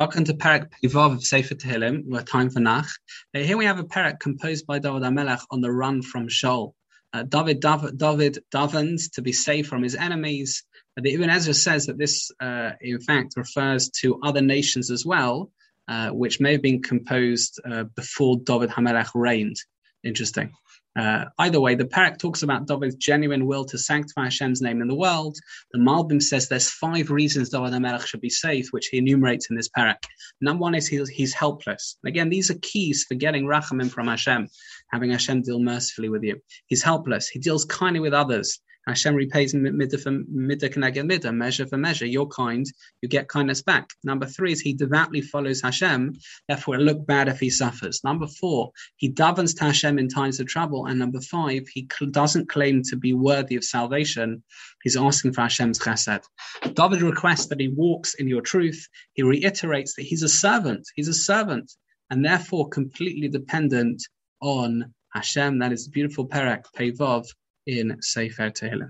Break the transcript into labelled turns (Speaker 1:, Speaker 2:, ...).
Speaker 1: Welcome to Perek Pivav of Sefer Tehillim. We're time for Nach. Here we have a Perek composed by David Amelech on the run from Shaul. Uh, David, David, David to be safe from his enemies. Uh, the Ibn Ezra says that this, uh, in fact, refers to other nations as well, uh, which may have been composed uh, before David Hamelech reigned. Interesting. Uh, either way, the Perek talks about David's genuine will to sanctify Hashem's name in the world. The Malbim says there's five reasons David HaMelech should be safe, which he enumerates in this Perek. Number one is he's, he's helpless. Again, these are keys for getting Rachamim from Hashem, having Hashem deal mercifully with you. He's helpless. He deals kindly with others. Hashem repays midah for midah keneged midah, measure for measure. You're kind, you get kindness back. Number three is he devoutly follows Hashem, therefore it look bad if he suffers. Number four, he davens to Hashem in times of trouble. And number five, he cl- doesn't claim to be worthy of salvation. He's asking for Hashem's chesed. David requests that he walks in your truth. He reiterates that he's a servant. He's a servant, and therefore completely dependent on Hashem. That is beautiful Perek Pevov in Sefer Tehillim.